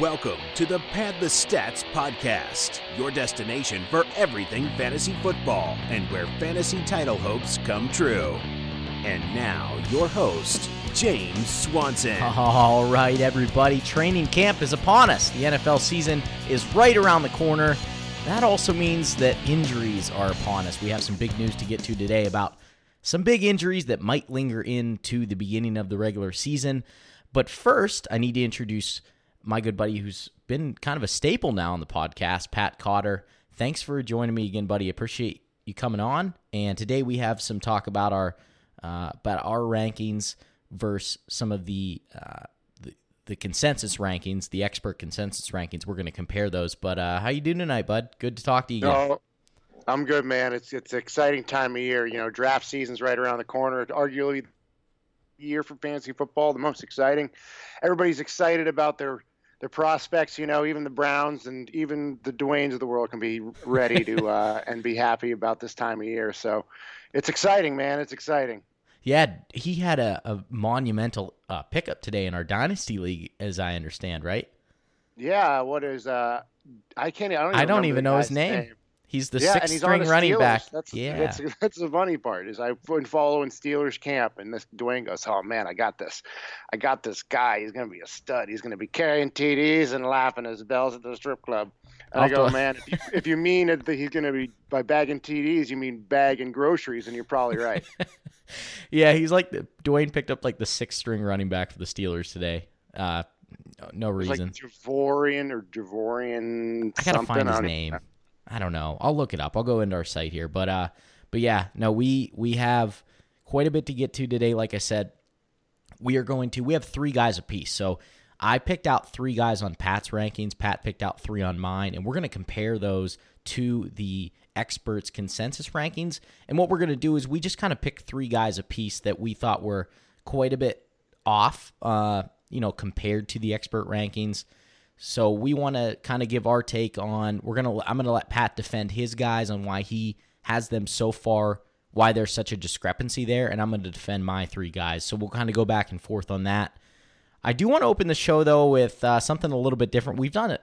Welcome to the Pad the Stats podcast, your destination for everything fantasy football and where fantasy title hopes come true. And now, your host, James Swanson. All right, everybody. Training camp is upon us. The NFL season is right around the corner. That also means that injuries are upon us. We have some big news to get to today about some big injuries that might linger into the beginning of the regular season. But first, I need to introduce my good buddy who's been kind of a staple now on the podcast, Pat Cotter. Thanks for joining me again, buddy. Appreciate you coming on. And today we have some talk about our uh, about our rankings versus some of the, uh, the the consensus rankings, the expert consensus rankings. We're going to compare those. But uh, how you doing tonight, bud? Good to talk to you again. No, I'm good, man. It's it's an exciting time of year. You know, draft season's right around the corner. Arguably, year for fantasy football, the most exciting. Everybody's excited about their their prospects. You know, even the Browns and even the Dwaynes of the world can be ready to uh, and be happy about this time of year. So, it's exciting, man. It's exciting. Yeah, he had a, a monumental uh, pickup today in our dynasty league, as I understand, right? Yeah. What is uh? I can't. I don't. Even, I don't even know his name. name. He's the yeah, sixth string running Steelers. back. That's, yeah, that's, that's the funny part is I've been following Steelers camp, and this Dwayne goes, "Oh man, I got this, I got this guy. He's gonna be a stud. He's gonna be carrying TDs and laughing his bells at the strip club." And I go, man, if you, if you mean that he's gonna be by bagging TDs, you mean bagging groceries, and you're probably right. yeah, he's like the, Dwayne picked up like the sixth string running back for the Steelers today. Uh, no reason. Like Javorian or Javorian. I gotta find his name. I don't know. I'll look it up. I'll go into our site here. But uh but yeah, no, we we have quite a bit to get to today. Like I said, we are going to we have three guys apiece. So I picked out three guys on Pat's rankings. Pat picked out three on mine, and we're going to compare those to the experts' consensus rankings. And what we're going to do is we just kind of pick three guys apiece that we thought were quite a bit off, uh, you know, compared to the expert rankings. So we want to kind of give our take on. We're gonna. I'm gonna let Pat defend his guys on why he has them so far, why there's such a discrepancy there, and I'm gonna defend my three guys. So we'll kind of go back and forth on that. I do want to open the show though with uh, something a little bit different. We've done a,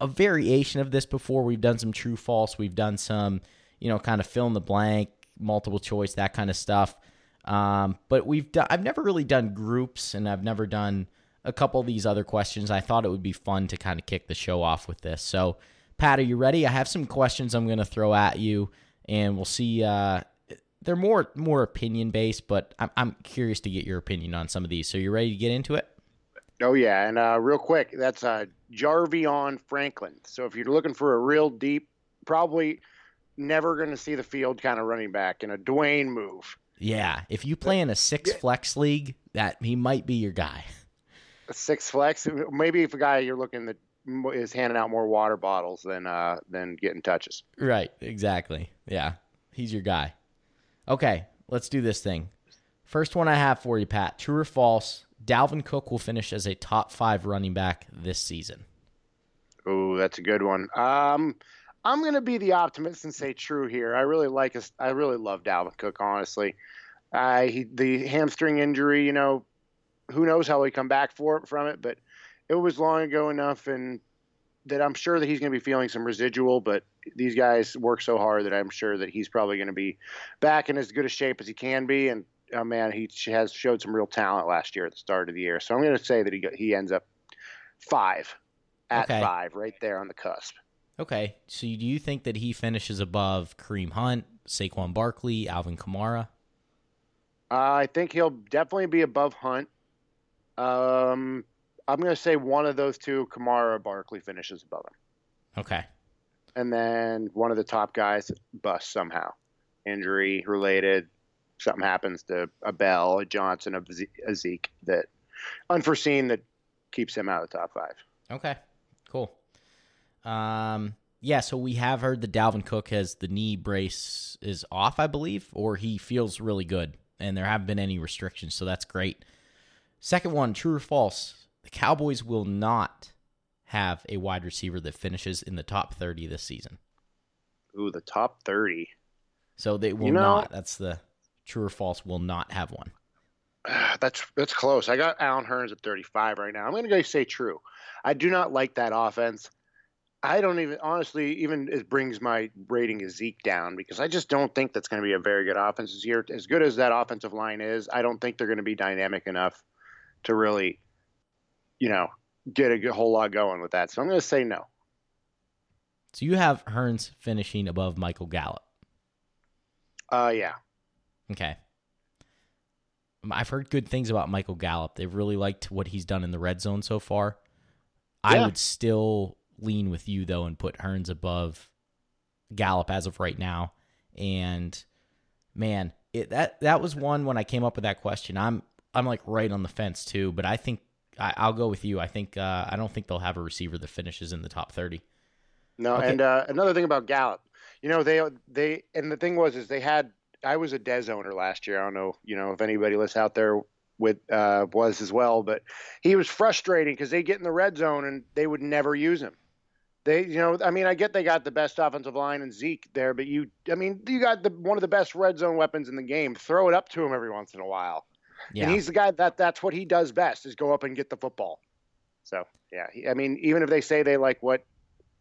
a variation of this before. We've done some true false. We've done some, you know, kind of fill in the blank, multiple choice, that kind of stuff. Um, but we've done. I've never really done groups, and I've never done a couple of these other questions. I thought it would be fun to kind of kick the show off with this. So, Pat, are you ready? I have some questions I'm going to throw at you, and we'll see. Uh, they're more more opinion based, but I'm, I'm curious to get your opinion on some of these. So, you ready to get into it? Oh yeah, and uh, real quick, that's uh, Jarvion Franklin. So if you're looking for a real deep, probably never going to see the field kind of running back in a Dwayne move. Yeah, if you play in a six flex league, that he might be your guy. six flex. Maybe if a guy you're looking that is handing out more water bottles than uh than getting touches. Right. Exactly. Yeah. He's your guy. Okay. Let's do this thing. First one I have for you, Pat. True or false? Dalvin Cook will finish as a top five running back this season. Oh, that's a good one. Um, I'm going to be the optimist and say true here. I really like us. I really love Dalvin Cook. Honestly, uh, he, the hamstring injury, you know, who knows how he come back for from it, but it was long ago enough, and that I'm sure that he's going to be feeling some residual. But these guys work so hard that I'm sure that he's probably going to be back in as good a shape as he can be. And oh man, he has showed some real talent last year at the start of the year. So I'm going to say that he he ends up five at okay. five, right there on the cusp. Okay, so do you think that he finishes above Kareem Hunt, Saquon Barkley, Alvin Kamara? Uh, I think he'll definitely be above Hunt. Um, I'm going to say one of those two, Kamara or Barkley, finishes above him. Okay. And then one of the top guys busts somehow, injury related. Something happens to a Bell, a Johnson, a Zeke that unforeseen that keeps him out of the top five. Okay, cool. Um, yeah, so we have heard that Dalvin Cook has the knee brace is off, I believe, or he feels really good, and there haven't been any restrictions, so that's great. Second one, true or false? The Cowboys will not have a wide receiver that finishes in the top 30 this season. Ooh, the top 30. So they will you know, not. That's the true or false will not have one. That's that's close. I got Allen Hurns at 35 right now. I'm going to go say true. I do not like that offense. I don't even honestly even it brings my rating of Zeke down because I just don't think that's going to be a very good offense this year. As good as that offensive line is, I don't think they're going to be dynamic enough to really, you know, get a good, whole lot going with that. So I'm going to say no. So you have Hurns finishing above Michael Gallup. Uh, yeah. Okay. I've heard good things about Michael Gallup. They've really liked what he's done in the red zone so far. Yeah. I would still lean with you though and put Hurns above Gallup as of right now. And man, it, that that was one when I came up with that question. I'm I'm like right on the fence too, but I think I, will go with you. I think uh, I don't think they'll have a receiver that finishes in the top thirty. No, okay. and uh, another thing about Gallup, you know they they and the thing was is they had I was a Dez owner last year. I don't know you know if anybody was out there with uh, was as well, but he was frustrating because they get in the red zone and they would never use him. They, you know, I mean, I get they got the best offensive line and Zeke there, but you, I mean, you got the one of the best red zone weapons in the game. Throw it up to him every once in a while. Yeah. And he's the guy that that's what he does best is go up and get the football. So yeah, he, I mean, even if they say they like what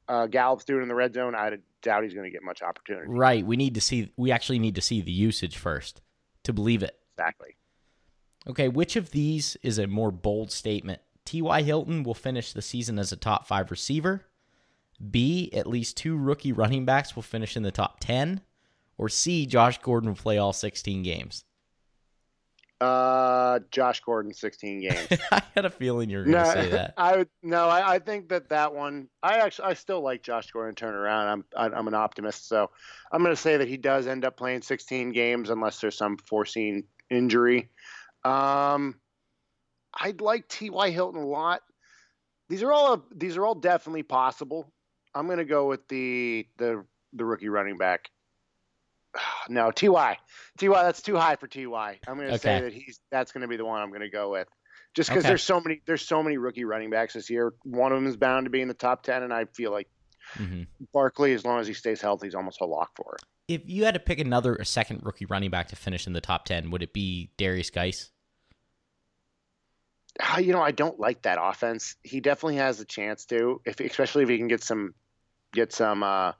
uh, Gallup's doing in the red zone, I doubt he's going to get much opportunity. Right. We need to see. We actually need to see the usage first to believe it. Exactly. Okay, which of these is a more bold statement? T.Y. Hilton will finish the season as a top five receiver. B, at least two rookie running backs will finish in the top 10. Or C, Josh Gordon will play all 16 games. Uh, Josh Gordon, 16 games. I had a feeling you were going to no, say that. I would no. I, I, think that that one. I actually I still like Josh Gordon turn around. I'm I'm an optimist, so I'm going to say that he does end up playing 16 games unless there's some foreseen injury. Um, I'd like T.Y. Hilton a lot. These are all these are all definitely possible. I'm going to go with the the the rookie running back. No, Ty. Ty, that's too high for Ty. I'm going to okay. say that he's that's going to be the one I'm going to go with. Just because okay. there's so many there's so many rookie running backs this year. One of them is bound to be in the top ten, and I feel like mm-hmm. Barkley, as long as he stays healthy, is almost a lock for it. If you had to pick another a second rookie running back to finish in the top ten, would it be Derrius Guice? Uh, you know, I don't like that offense. He definitely has a chance to, if especially if he can get some get some uh,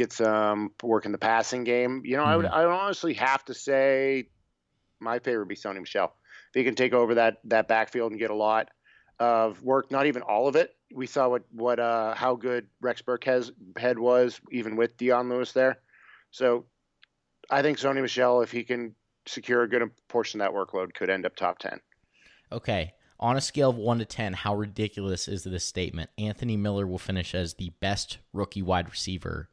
get some work in the passing game. You know, mm-hmm. I would mm-hmm. I would honestly have to say my favorite would be Sony Michel. If he can take over that that backfield and get a lot of work, not even all of it. We saw what what uh, how good Rex Burkhead's head was even with Dion Lewis there. So I think Sony Michel, if he can secure a good portion of that workload, could end up top ten. Okay. On a scale of 1 to 10, how ridiculous is this statement? Anthony Miller will finish as the best rookie wide receiver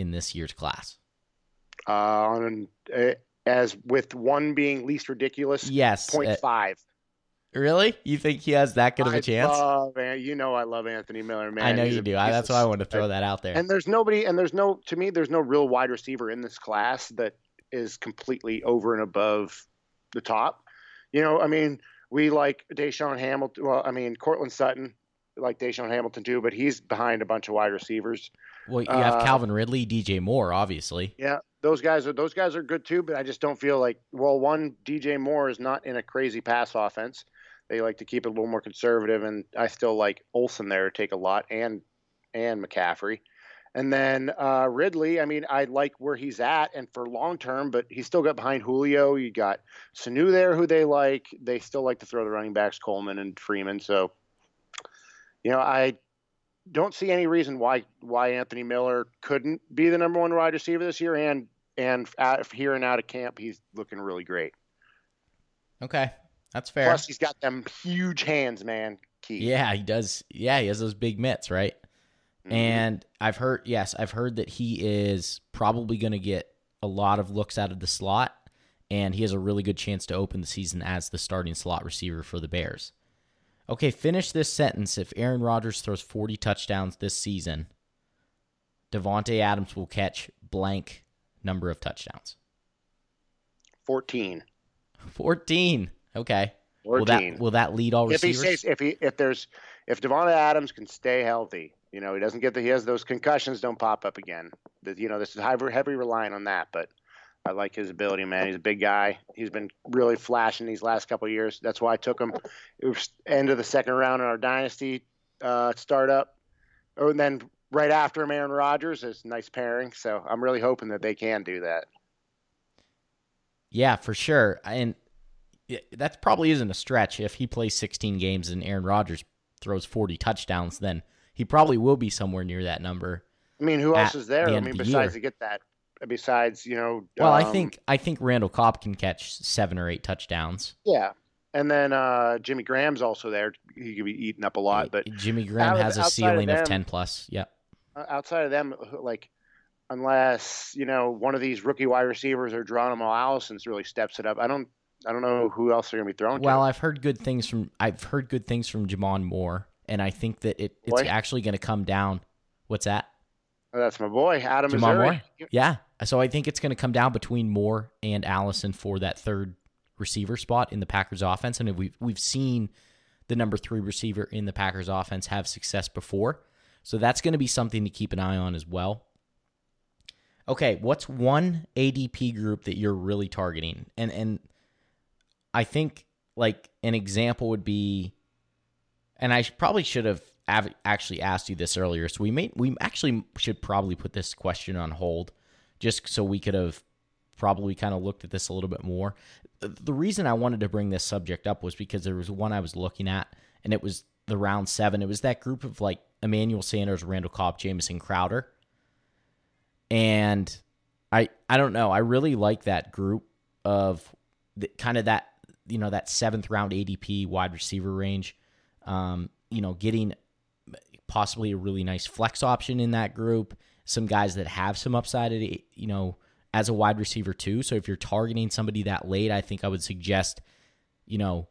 in this year's class. Uh, as with one being least ridiculous, yes, 0.5. Uh, really? You think he has that good of a chance? Love, man, you know I love Anthony Miller, man. I know He's you do. I, that's why I wanted to throw that out there. And there's nobody, and there's no, to me, there's no real wide receiver in this class that is completely over and above the top. You know, I mean, we like DaeSean Hamilton. Well, I mean, Courtland Sutton, like DaeSean Hamilton too, but he's behind a bunch of wide receivers. Well, you have uh, Calvin Ridley, DJ Moore, obviously. Yeah, those guys are those guys are good too, but I just don't feel like well, one DJ Moore is not in a crazy pass offense. They like to keep it a little more conservative, and I still like Olsen there to take a lot, and and McCaffrey. And then uh, Ridley, I mean, I like where he's at, and for long term, but he still got behind Julio. You got Sanu there, who they like. They still like to throw the running backs, Coleman and Freeman. So, you know, I don't see any reason why why Anthony Miller couldn't be the number one wide receiver this year, and and out, here and out of camp, he's looking really great. Okay, that's fair. Plus, he's got them huge hands, man. Key. Yeah, he does. Yeah, he has those big mitts, right? Mm-hmm. And I've heard, yes, I've heard that he is probably going to get a lot of looks out of the slot, and he has a really good chance to open the season as the starting slot receiver for the Bears. Okay, finish this sentence. If Aaron Rodgers throws 40 touchdowns this season, Davante Adams will catch blank number of touchdowns. 14. 14. Okay. 14. Will that will that lead all receivers? If he stays, if he if there's if Davante Adams can stay healthy, you know, he doesn't get the he has those concussions don't pop up again. You know, this is heavy, heavy relying on that, but I like his ability, man. He's a big guy. He's been really flashing these last couple years. That's why I took him. It was end of the second round in our dynasty uh, startup, oh, and then right after him, Aaron Rodgers is nice pairing. So I'm really hoping that they can do that. Yeah, for sure. And that probably isn't a stretch. If he plays 16 games and Aaron Rodgers throws 40 touchdowns, then he probably will be somewhere near that number. I mean, who else is there? The I mean, besides year. to get that, besides you know. Well, um, I think I think Randall Cobb can catch seven or eight touchdowns. Yeah, and then uh, Jimmy Graham's also there. He could be eating up a lot, but Jimmy Graham has a ceiling of, them, of, ten plus. Yep. Uh, outside of them, like unless you know one of these rookie wide receivers or Geronimo Allison's really steps it up, I don't. I don't know who else they're going to be throwing. Well, to. I've heard good things from I've heard good things from J'Mon Moore, and I think that it, it's actually going to come down. What's that? Oh, that's my boy, Adam Jamal Missouri. Moore. Yeah, so I think it's going to come down between Moore and Allison for that third receiver spot in the Packers offense, and we've we've seen the number three receiver in the Packers offense have success before, so that's going to be something to keep an eye on as well. Okay, what's one ADP group that you're really targeting? And and I think like an example would be, and I probably should have actually asked you this earlier, so we may we actually should probably put this question on hold, just so we could have probably kind of looked at this a little bit more. The reason I wanted to bring this subject up was because there was one I was looking at, and it was the round seven. It was that group of like Emmanuel Sanders, Randall Cobb, Jamison Crowder, and I I don't know. I really like that group of the, kind of that you know that seventh round ADP wide receiver range. Um, you know, getting possibly a really nice flex option in that group. Some guys that have some upside, you know, as a wide receiver too. So if you're targeting somebody that late, I think I would suggest, you know,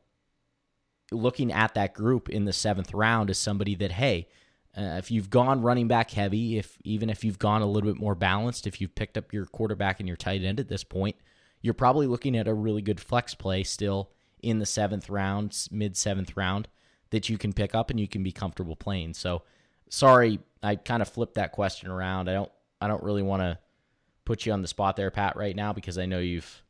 looking at that group in the seventh round as somebody that hey, uh, if you've gone running back heavy, if even if you've gone a little bit more balanced, if you've picked up your quarterback and your tight end at this point, you're probably looking at a really good flex play still in the seventh round, mid seventh round that you can pick up and you can be comfortable playing. So sorry, I kind of flipped that question around. I don't I don't really want to put you on the spot there, Pat, right now because I know you've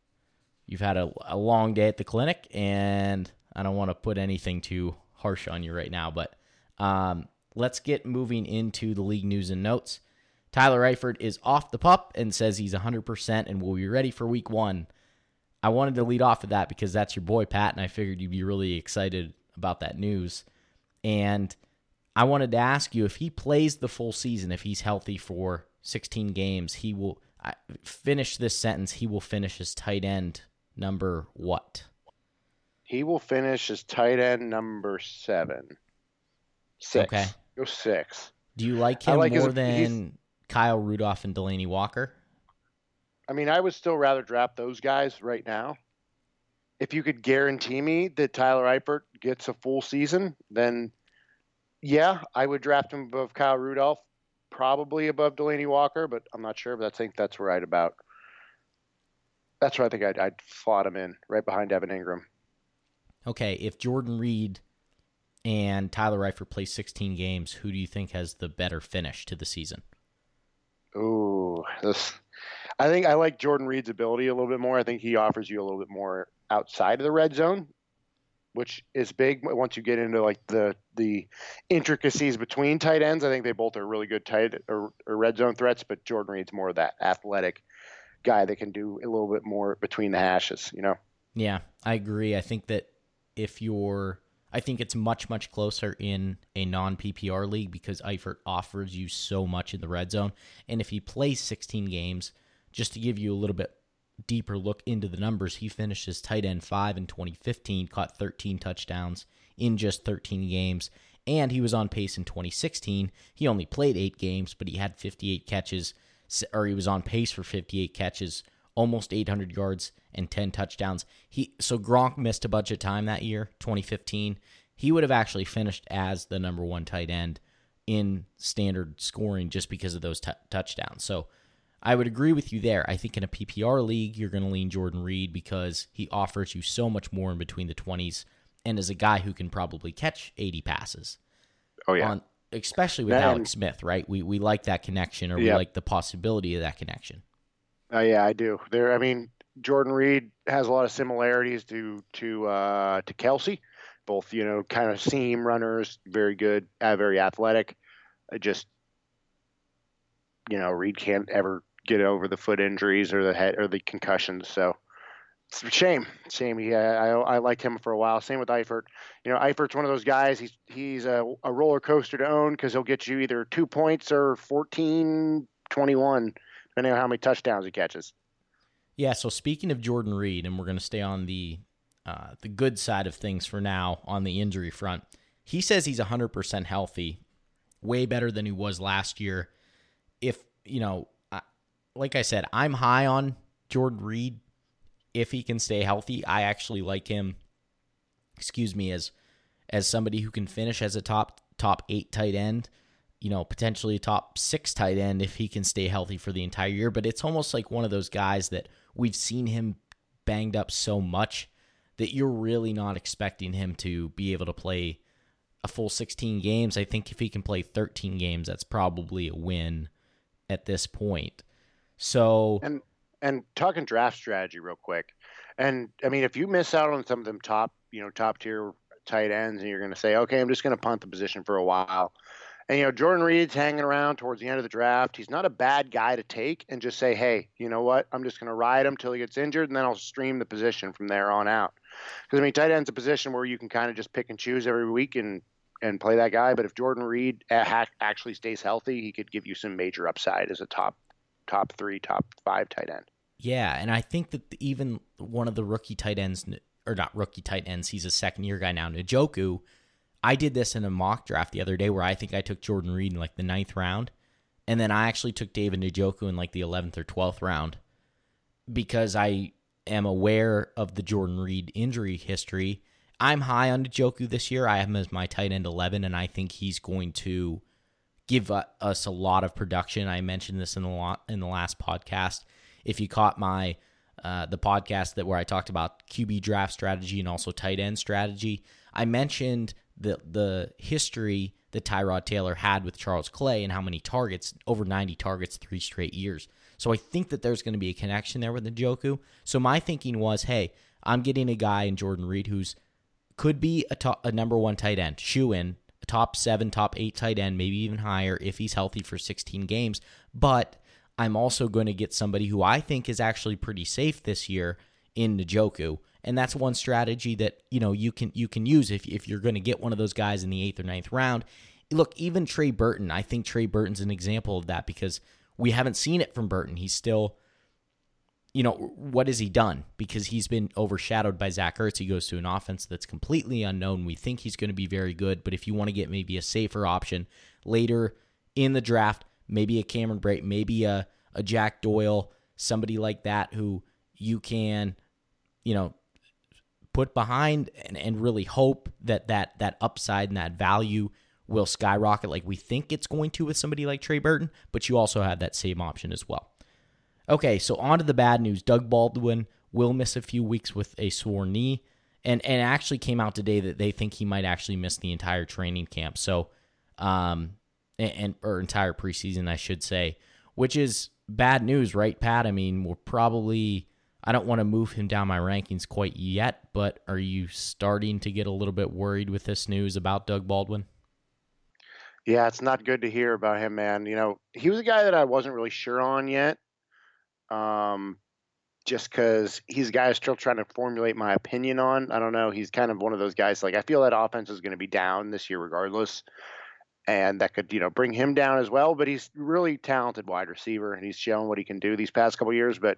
you've had a, a long day at the clinic, and I don't want to put anything too harsh on you right now. But um, let's get moving into the league news and notes. Tyler Eifert is off the pup and says he's 100% and will be ready for week one. I wanted to lead off with that because that's your boy, Pat, and I figured you'd be really excited about that news. And I wanted to ask you if he plays the full season, if he's healthy for 16 games, he will I, finish this sentence. He will finish as tight end number what? He will finish as tight end number seven. Six. Okay. Go six. Do you like him like more his, than Kyle Rudolph and Delanie Walker? I mean, I would still rather draft those guys right now. If you could guarantee me that Tyler Eifert gets a full season, then yeah, I would draft him above Kyle Rudolph probably above Delanie Walker, but I'm not sure. But I think that's right about. That's where I think I'd, I'd slot him in, right behind Evan Engram. Okay, if Jordan Reed and Tyler Eifert play 16 games, who do you think has the better finish to the season? Ooh, this. I think I like Jordan Reed's ability a little bit more. I think he offers you a little bit more outside of the red zone which is big once you get into like the the intricacies between tight ends. I think they both are really good tight or, or red zone threats, but Jordan Reed's more of that athletic guy that can do a little bit more between the hashes. You know. Yeah, I agree. I think that if you're I think it's much, much closer in a non PPR league because Eifert offers you so much in the red zone. And if he plays 16 games, just to give you a little bit deeper look into the numbers, he finished as tight end five in 2015, caught 13 touchdowns in just 13 games, and he was on pace in 2016. He only played eight games, but he had 58 catches, or he was on pace for 58 catches, almost 800 yards and 10 touchdowns. He so Gronk missed a bunch of time that year, 2015. He would have actually finished as the number one tight end in standard scoring just because of those t- touchdowns. So I would agree with you there. I think in a PPR league, you're going to lean Jordan Reed because he offers you so much more in between the 20s and is a guy who can probably catch 80 passes. Oh, yeah. On, especially with Alex Smith, right? We, we like that connection or we like the possibility of that connection. Uh, yeah, I do. There, I mean, Jordan Reed has a lot of similarities to to uh, to Kelce. Both, you know, kind of seam runners, very good, uh, very athletic. Uh, just, you know, Reed can't ever get over the foot injuries or the head or the concussions. So it's a shame. Shame. He, I, I liked him for a while. Same with Eifert. You know, Eifert's one of those guys. He's he's a, a roller coaster to own because he'll get you either two points or 14, 21, depending on how many touchdowns he catches. Yeah. So speaking of Jordan Reed, and we're going to stay on the uh, the good side of things for now on the injury front. He says he's 100% healthy, way better than he was last year. If you know, like I said, I'm high on Jordan Reed if he can stay healthy. I actually like him. Excuse me, as as somebody who can finish as a top top eight tight end. You know, potentially top six tight end if he can stay healthy for the entire year. But it's almost like one of those guys that we've seen him banged up so much that you're really not expecting him to be able to play a full 16 games. I think if he can play 13 games, that's probably a win at this point. So and and talking draft strategy real quick, and I mean if you miss out on some of them top you know top tier tight ends, and you're going to say okay I'm just going to punt the position for a while. And you know Jordan Reed's hanging around towards the end of the draft. He's not a bad guy to take and just say, hey, you know what? I'm just going to ride him till he gets injured, and then I'll stream the position from there on out. Because I mean, tight end's a position where you can kind of just pick and choose every week and and play that guy. But if Jordan Reed actually stays healthy, he could give you some major upside as a top top three, top five tight end. Yeah, and I think that even one of the rookie tight ends, or not rookie tight ends, he's a second year guy now, Njoku. I did this in a mock draft the other day where I think I took Jordan Reed in like the ninth round, and then I actually took David Njoku in like the eleventh or twelfth round because I am aware of the Jordan Reed injury history. I'm high on Njoku this year. I have him as my tight end eleven, and I think he's going to give us a lot of production. I mentioned this in the in the last podcast. If you caught my uh, the podcast that where I talked about QB draft strategy and also tight end strategy, I mentioned the the history that Tyrod Taylor had with Charles Clay and how many targets over 90 targets three straight years. So I think that there's going to be a connection there with Njoku. So my thinking was, hey, I'm getting a guy in Jordan Reed who's could be a, a number one tight end, shoe in top seven, top eight tight end, maybe even higher if he's healthy for 16 games. But I'm also going to get somebody who I think is actually pretty safe this year in Njoku. And that's one strategy that you know you can you can use if if you're going to get one of those guys in the eighth or ninth round. Look, even Trey Burton, I think Trey Burton's an example of that because we haven't seen it from Burton. He's still you know, what has he done? Because he's been overshadowed by Zach Ertz. He goes to an offense that's completely unknown. We think he's going to be very good, but if you want to get maybe a safer option later in the draft, maybe a Cameron Brate, maybe a, a Jack Doyle, somebody like that who you can, you know, put behind and, and really hope that, that that upside and that value will skyrocket like we think it's going to with somebody like Trey Burton, but you also have that same option as well. Okay, so on to the bad news. Doug Baldwin will miss a few weeks with a sore knee. And and actually came out today that they think he might actually miss the entire training camp. So um and, and or entire preseason, I should say, which is bad news, right, Pat? I mean, we're probably I don't want to move him down my rankings quite yet, but are you starting to get a little bit worried with this news about Doug Baldwin? Yeah, it's not good to hear about him, man. You know, he was a guy that I wasn't really sure on yet um, just because he's a guy I'm still trying to formulate my opinion on. I don't know. He's kind of one of those guys. Like I feel that offense is going to be down this year regardless, and that could you know bring him down as well. But he's really talented wide receiver, and he's shown what he can do these past couple years. But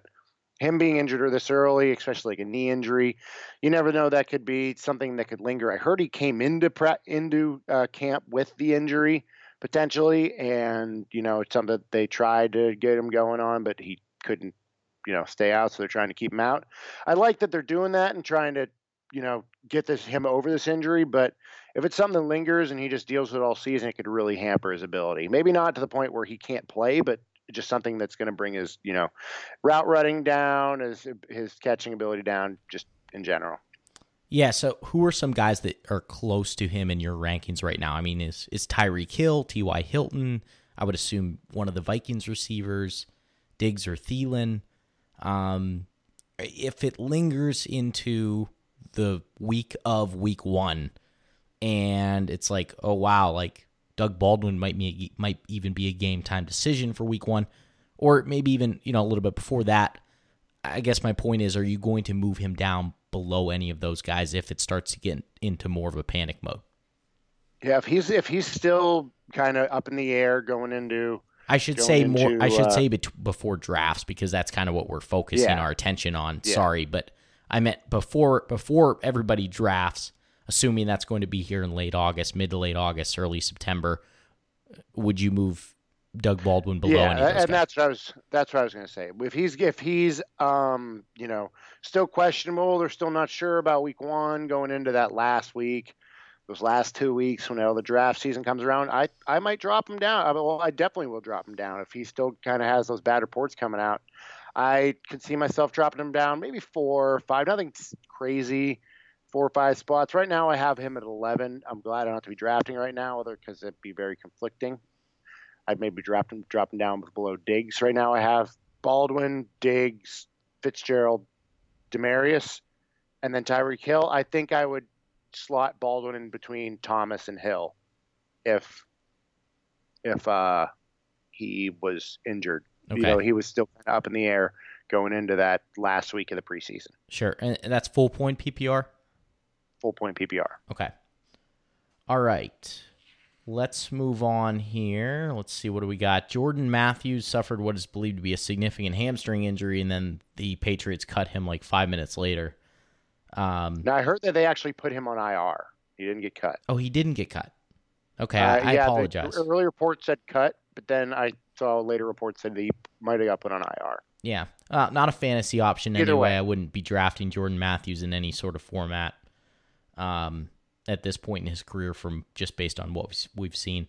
him being injured or this early, especially like a knee injury, you never know. That could be something that could linger. I heard he came into pre- into uh, camp with the injury potentially, and you know it's something that they tried to get him going on, but he couldn't, you know, stay out, so they're trying to keep him out. I like that they're doing that and trying to, you know, get this him over this injury. But if it's something that lingers and he just deals with it all season, it could really hamper his ability. Maybe not to the point where he can't play, but just something that's going to bring his, you know, route running down, his his catching ability down, just in general. Yeah. So, who are some guys that are close to him in your rankings right now? I mean, is is Tyreek Hill, T.Y. Hilton? I would assume one of the Vikings receivers. Diggs or Thielen. Um, if it lingers into the week of week one, and it's like, oh wow, like Doug Baldwin might be might even be a game time decision for week one, or maybe even you know a little bit before that. I guess my point is, are you going to move him down below any of those guys if it starts to get into more of a panic mode? Yeah, if he's if he's still kind of up in the air going into I should Going say more. into, I should uh, say bet- before drafts because that's kind of what we're focusing Yeah. our attention on. Yeah. Sorry, but I meant before before everybody drafts, assuming that's going to be here in late August, mid to late August, early September. Would you move Doug Baldwin below yeah, any of those and guys? that's what I was that's what I was going to say. If he's if he's um you know still questionable, they're still not sure about week one going into that last week, those last two weeks when all the draft season comes around. I I might drop him down. I, well, I definitely will drop him down if he still kind of has those bad reports coming out. I could see myself dropping him down maybe four or five, nothing crazy. Four or five spots. Right now, I have him at 11. I'm glad I don't have to be drafting right now, other because it'd be very conflicting. I'd maybe drop him, drop him down below Diggs. Right now, I have Baldwin, Diggs, Fitzgerald, Demaryius, and then Tyreek Hill. I think I would slot Baldwin in between Thomas and Hill, if if uh, he was injured. You know, he was still kind of up in the air going into that last week of the preseason. Sure, and and that's full point PPR. Full point PPR. Okay. All right. Let's move on here. Let's see what do we got. Jordan Matthews suffered what is believed to be a significant hamstring injury, and then the Patriots cut him like five minutes later. Um, Now I heard that they actually put him on IR. He didn't get cut. oh, he didn't get cut. Okay, Uh, I, I yeah, the apologize. early report said cut, but then I saw later reports said that he might have got put on IR. Yeah, uh, not a fantasy option Either anyway. way. I wouldn't be drafting Jordan Matthews in any sort of format um, at this point in his career, from just based on what we've- we've seen.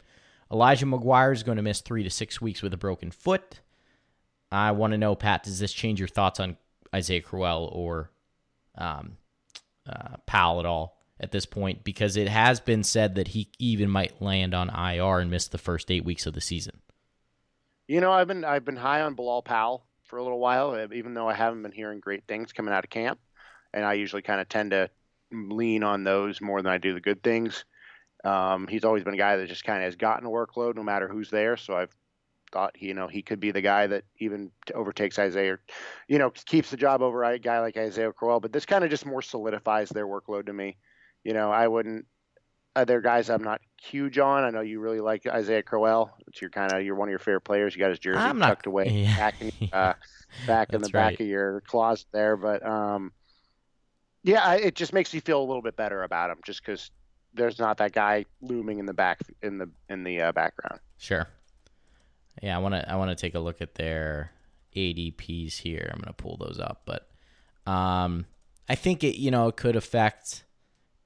Elijah McGuire is going to miss three to six weeks with a broken foot. I want to know, Pat, does this change your thoughts on Isaiah Crowell or um, uh, Powell at all at this point? Because it has been said that he even might land on IR and miss the first eight weeks of the season. You know, I've been I've been high on Bilal Powell for a little while, uh, even though I haven't been hearing great things coming out of camp, and I usually kind of tend to lean on those more than I do the good things. Um, he's always been a guy that just kind of has gotten a workload no matter who's there, so I've thought you know he could be the guy that even overtakes Isaiah, you know, keeps the job over a guy like Isaiah Crowell. But this kind of just more solidifies their workload to me. You know, I wouldn't. Other guys I'm not huge on. I know you really like Isaiah Crowell. It's your kind of you're one of your favorite players. You got his jersey I'm not- tucked away yeah. back in uh, back in the That's back of your closet there. But um, yeah, I, it just makes you feel a little bit better about him, just because there's not that guy looming in the back in the in the uh, background. Sure. Yeah, I want to I want to take a look at their ADPs here. I'm going to pull those up, but um I think it you know it could affect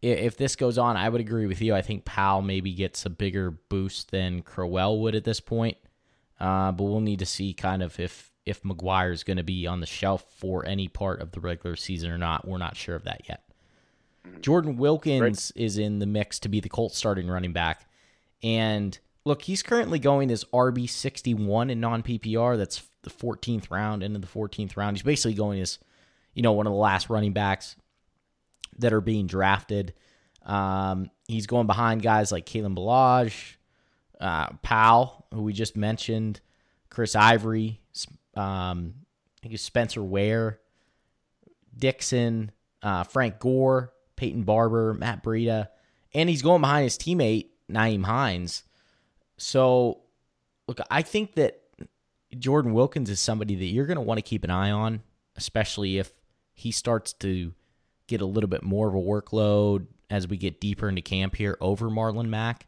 if this goes on, I would agree with you. I think Powell maybe gets a bigger boost than Crowell would at this point. Uh, but we'll need to see kind of if if McGuire is going to be on the shelf for any part of the regular season or not. We're not sure of that yet. Jordan Wilkins is in the mix to be the Colts starting running back. And look, he's currently going as RB 61 in non PPR. That's the 14th round, into the 14th round. He's basically going as, you know, one of the last running backs that are being drafted. Um, he's going behind guys like Kalen Ballage, uh, Powell, who we just mentioned, Chris Ivory, um, I think it's Spencer Ware, Dixon, uh, Frank Gore, Peyton Barber, Matt Breida, and he's going behind his teammate Nyheim Hines. So, look, I think that Jordan Wilkins is somebody that you're going to want to keep an eye on, especially if he starts to get a little bit more of a workload as we get deeper into camp here over Marlon Mack.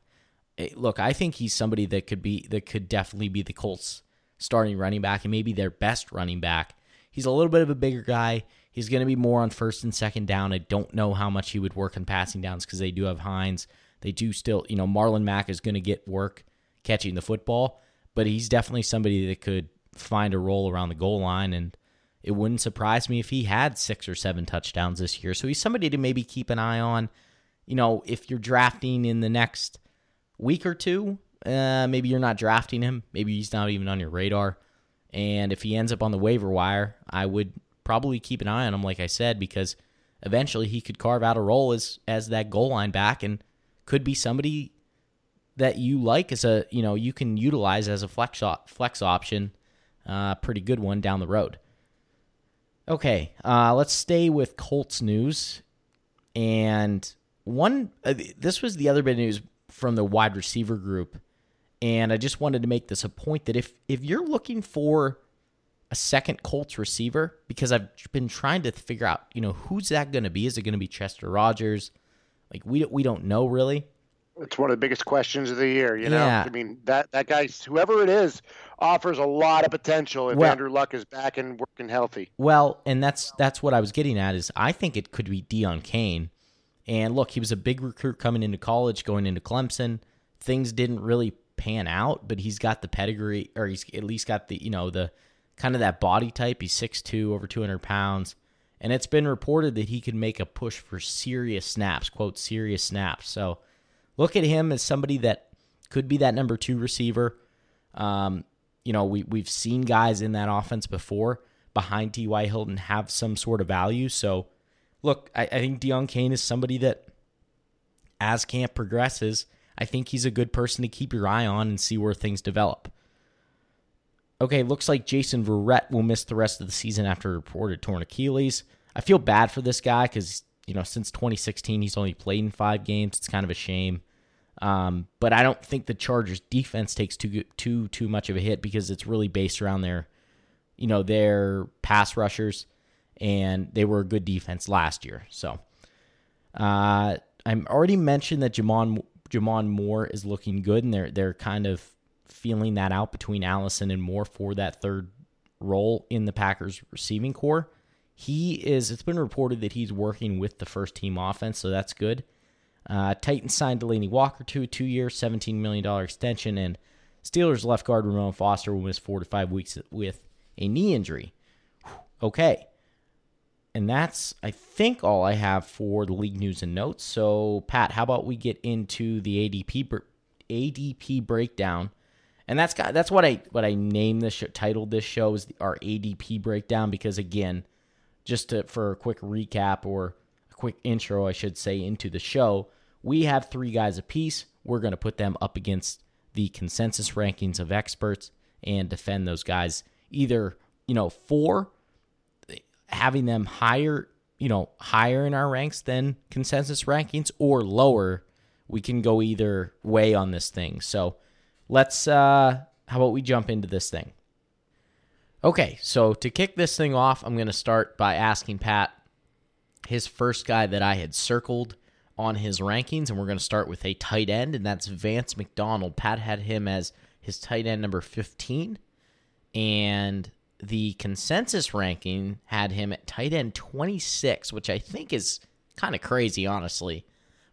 Eh, Look, I think he's somebody that could be that could definitely be the Colts starting running back and maybe their best running back. He's a little bit of a bigger guy. He's going to be more on first and second down. I don't know how much he would work on passing downs because they do have Hines. They do still, you know, Marlon Mack is going to get work catching the football, but he's definitely somebody that could find a role around the goal line. And it wouldn't surprise me if he had six or seven touchdowns this year. So he's somebody to maybe keep an eye on. You know, if you're drafting in the next week or two, uh, maybe you're not drafting him. Maybe he's not even on your radar. And if he ends up on the waiver wire, I would probably keep an eye on him, like I said, because eventually he could carve out a role as as that goal line back and could be somebody that you like as a you know you can utilize as a flex op- flex option, uh, pretty good one down the road. Okay, uh, let's stay with Colts news, and one uh, this was the other bit of news from the wide receiver group, and I just wanted to make this a point that if if you're looking for a second Colts receiver, because I've been trying to figure out, you know, who's that going to be? Is it going to be Chester Rogers? Like we we don't know really. It's one of the biggest questions of the year. You know, yeah. I mean that that guy, whoever it is, offers a lot of potential if well, Andrew Luck is back and working healthy. Well, and that's that's what I was getting at is I think it could be Deon Cain. And look, he was a big recruit coming into college, going into Clemson. Things didn't really pan out, but he's got the pedigree, or he's at least got the you know the kind of that body type. He's 6'2", over 200 pounds. And it's been reported that he could make a push for serious snaps, quote, serious snaps. So look at him as somebody that could be that number two receiver. Um, you know, we, we've seen guys in that offense before behind T.Y. Hilton have some sort of value. So, look, I, I think Deon Cain is somebody that, as camp progresses, I think he's a good person to keep your eye on and see where things develop. Okay, looks like Jason Verrett will miss the rest of the season after reported torn Achilles. I feel bad for this guy because, you know, since 2016, he's only played in five games. It's kind of a shame. Um, but I don't think the Chargers defense takes too too too much of a hit because it's really based around their, you know, their pass rushers, and they were a good defense last year. So, uh, I'm already mentioned that J'Mon J'Mon Moore is looking good, and they're they're kind of feeling that out between Allison and Moore for that third role in the Packers receiving corps. He is. It's been reported that he's working with the first team offense, so that's good. Uh, Titans signed Delanie Walker to a two year, $17 million extension, and Steelers left guard Ramon Foster will miss four to five weeks with a knee injury. Okay. And that's, I think, all I have for the league news and notes. So, Pat, how about we get into the ADP ADP breakdown? And that's got, that's what I what I named this show, titled this show is our ADP breakdown because again, just to, for a quick recap or a quick intro, I should say, into the show, we have three guys apiece. We're going to put them up against the consensus rankings of experts and defend those guys either, you know, for having them higher, you know, higher in our ranks than consensus rankings or lower. We can go either way on this thing. So let's, uh, how about we jump into this thing? Okay, so to kick this thing off, I'm going to start by asking Pat his first guy that I had circled on his rankings, and we're going to start with a tight end, and that's Vance McDonald. Pat had him as his tight end number 15, and the consensus ranking had him at tight end 26, which I think is kind of crazy, honestly.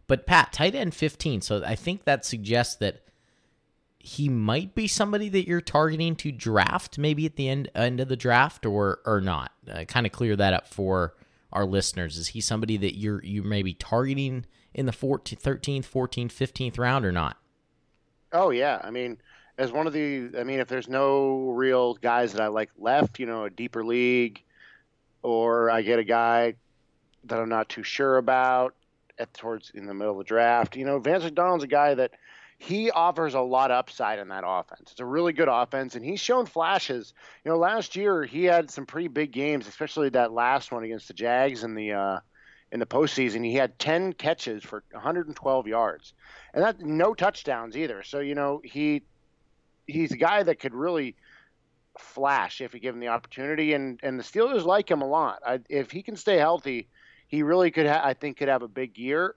But Pat, tight end 15, so I think that suggests that he might be somebody that you're targeting to draft maybe at the end end of the draft or or not. Uh, kind of clear that up for our listeners. Is he somebody that you're you may be targeting in the 14th, 13th, 14th, 15th round or not? Oh yeah, I mean, as one of the, I mean, if there's no real guys that I like left, you know, a deeper league, or I get a guy that I'm not too sure about at towards in the middle of the draft, you know, Vance McDonald's a guy that he offers a lot of upside in that offense. It's a really good offense, and he's shown flashes. You know, last year he had some pretty big games, especially that last one against the Jags in the uh, in the postseason. He had 10 catches for 112 yards, and that no touchdowns either. So you know he he's a guy that could really flash if you give him the opportunity, and and the Steelers like him a lot. I, if he can stay healthy, he really could. Ha- I think could have a big year.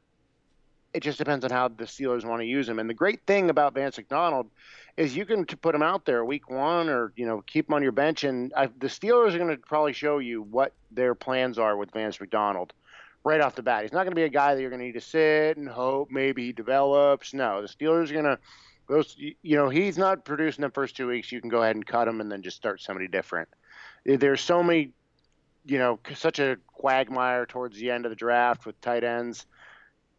It just depends on how the Steelers want to use him. And the great thing about Vance McDonald is you can put him out there week one, or you know keep him on your bench, and I, the Steelers are going to probably show you what their plans are with Vance McDonald right off the bat. He's not going to be a guy that you're going to need to sit and hope maybe he develops. No, the Steelers are going to those. You know, he's not producing the first two weeks. You can go ahead and cut him and then just start somebody different. There's so many, you know, such a quagmire towards the end of the draft with tight ends.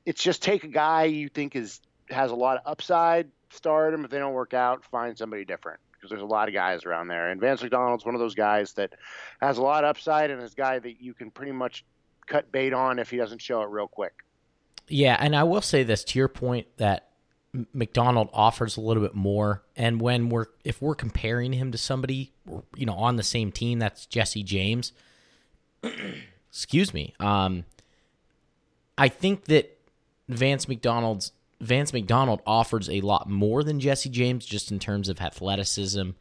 It's just take a guy you think is has a lot of upside, start him. If they don't work out, find somebody different. because there's a lot of guys around there. And Vance McDonald's one of those guys that has a lot of upside and is a guy that you can pretty much cut bait on if he doesn't show it real quick. Yeah, and I will say this to your point that McDonald offers a little bit more, and when we're if we're comparing him to somebody you know on the same team, that's Jesse James. excuse me. Um, I think that Vance McDonald's Vance McDonald offers a lot more than Jesse James just in terms of athleticism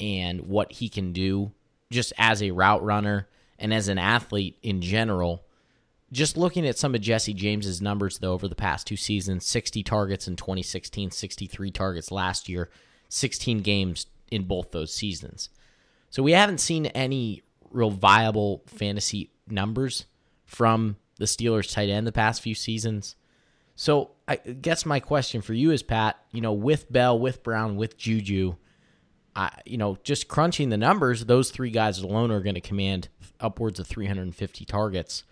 and what he can do just as a route runner and as an athlete in general. Just looking at some of Jesse James's numbers though over the past two seasons, 60 targets in 2016, 63 targets last year, 16 games in both those seasons. So we haven't seen any real viable fantasy numbers from the Steelers tight end the past few seasons. So I guess my question for you is Pat, you know, with Bell, with Brown, with Juju, I, you know, just crunching the numbers, those three guys alone are going to command upwards of 350 targets.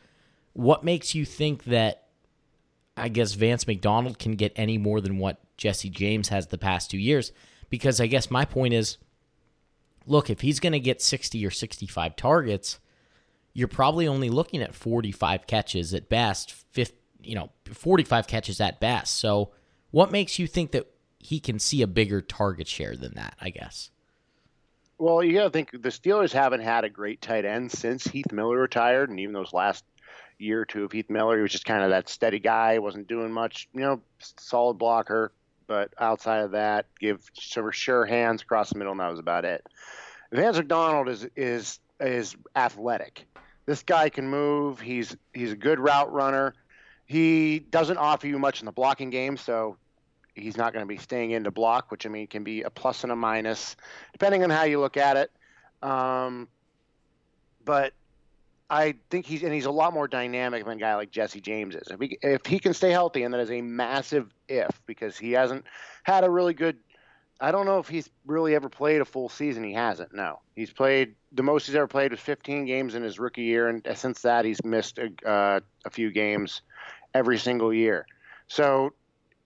What makes you think that I guess Vance McDonald can get any more than what Jesse James has the past two years? Because I guess my point is look, if he's going to get 60 or 65 targets, you're probably only looking at 45 catches at best, 50, you know, 45 catches at best. So, what makes you think that he can see a bigger target share than that, I guess? Well, you got to think the Steelers haven't had a great tight end since Heath Miller retired, and even those last year or two of Heath Miller, he was just kind of that steady guy, wasn't doing much, you know, solid blocker, but outside of that, give some sure hands across the middle, and that was about it. Vance McDonald is is is athletic. This guy can move. He's he's a good route runner. He doesn't offer you much in the blocking game, so he's not going to be staying in to block, which I mean can be a plus and a minus, depending on how you look at it. Um, but I think he's and he's a lot more dynamic than a guy like Jesse James is. If he, if he can stay healthy, and that is a massive if because he hasn't had a really good. I don't know if he's really ever played a full season. He hasn't. No, he's played the most he's ever played was 15 games in his rookie year, and since that he's missed a, uh, a few games every single year. So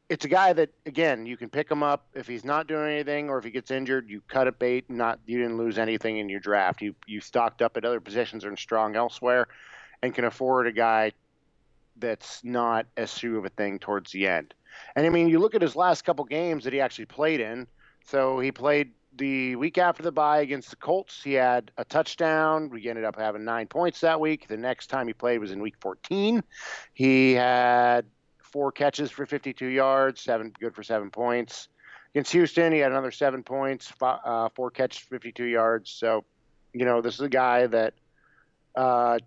it's a guy that again you can pick him up if he's not doing anything or if he gets injured, you cut a bait. Not you didn't lose anything in your draft. You you stocked up at other positions and strong elsewhere, and can afford a guy that's not as true of a thing towards the end. And I mean, you look at his last couple games that he actually played in. So he played the week after the bye against the Colts. He had a touchdown. We ended up having nine points that week. The next time he played was in week 14. He had four catches for 52 yards, seven good for seven points. Against Houston, he had another seven points, five, uh, four catches, 52 yards. So, you know, this is a guy that uh,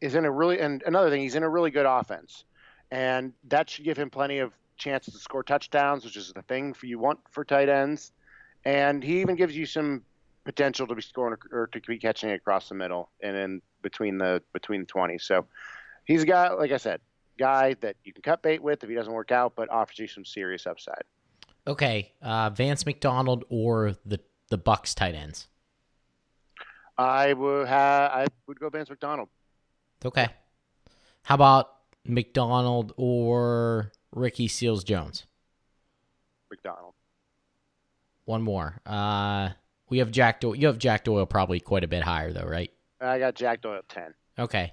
is in a really and another thing, he's in a really good offense, and that should give him plenty of chances to score touchdowns, which is the thing for you want for tight ends. And he even gives you some potential to be scoring or to be catching across the middle and in between the between the 20s. So he's a guy, like I said, guy that you can cut bait with if he doesn't work out, but offers you some serious upside. Okay, uh, Vance McDonald or the the Bucks tight ends. I would have. I would go Vance McDonald. Okay. How about McDonald or Ricky Seals Jones? McDonald. One more. Uh, we have Jack. Do- you have Jack Doyle probably quite a bit higher though, right? I got Jack Doyle ten. Okay.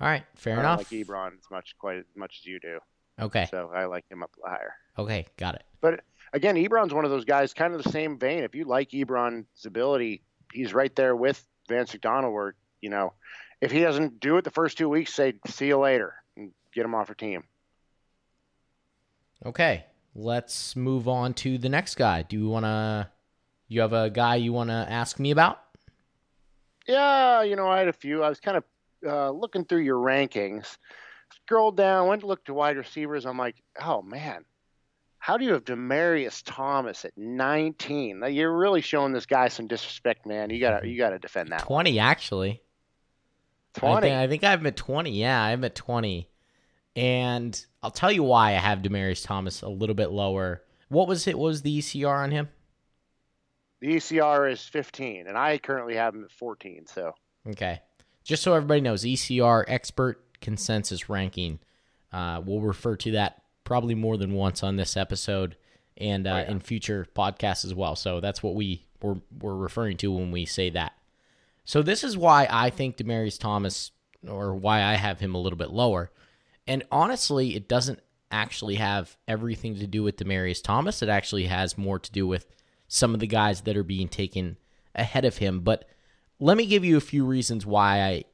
All right. Fair enough. I enough. like Ebron as much quite as much as you do. Okay. So I like him up higher. Okay. Got it. But again, Ebron's one of those guys, kind of the same vein. If you like Ebron's ability, he's right there with Vance McDonald. Where you know, if he doesn't do it the first two weeks, say see you later and get him off your team. Okay. Let's move on to the next guy. Do you want to? You have a guy you want to ask me about? Yeah, you know, I had a few. I was kind of uh, looking through your rankings, scrolled down, went to look to wide receivers. I'm like, oh man, how do you have Demaryius Thomas at 19? Now, you're really showing this guy some disrespect, man. You gotta you gotta defend that. one. 20 actually. I 20. think, I think I have him at 20. Yeah, I have him at 20. And I'll tell you why I have Demaryius Thomas a little bit lower. What was it? What was the ECR on him? The ECR is 15, and I currently have him at 14. So Okay. Just so everybody knows, ECR expert consensus ranking. Uh, we'll refer to that probably more than once on this episode. and uh, Oh, yeah. in future podcasts as well. So that's what we were, we're referring to when we say that. So this is why I think Demaryius Thomas, or why I have him a little bit lower. And honestly, it doesn't actually have everything to do with Demaryius Thomas. It actually has more to do with some of the guys that are being taken ahead of him. But let me give you a few reasons why I,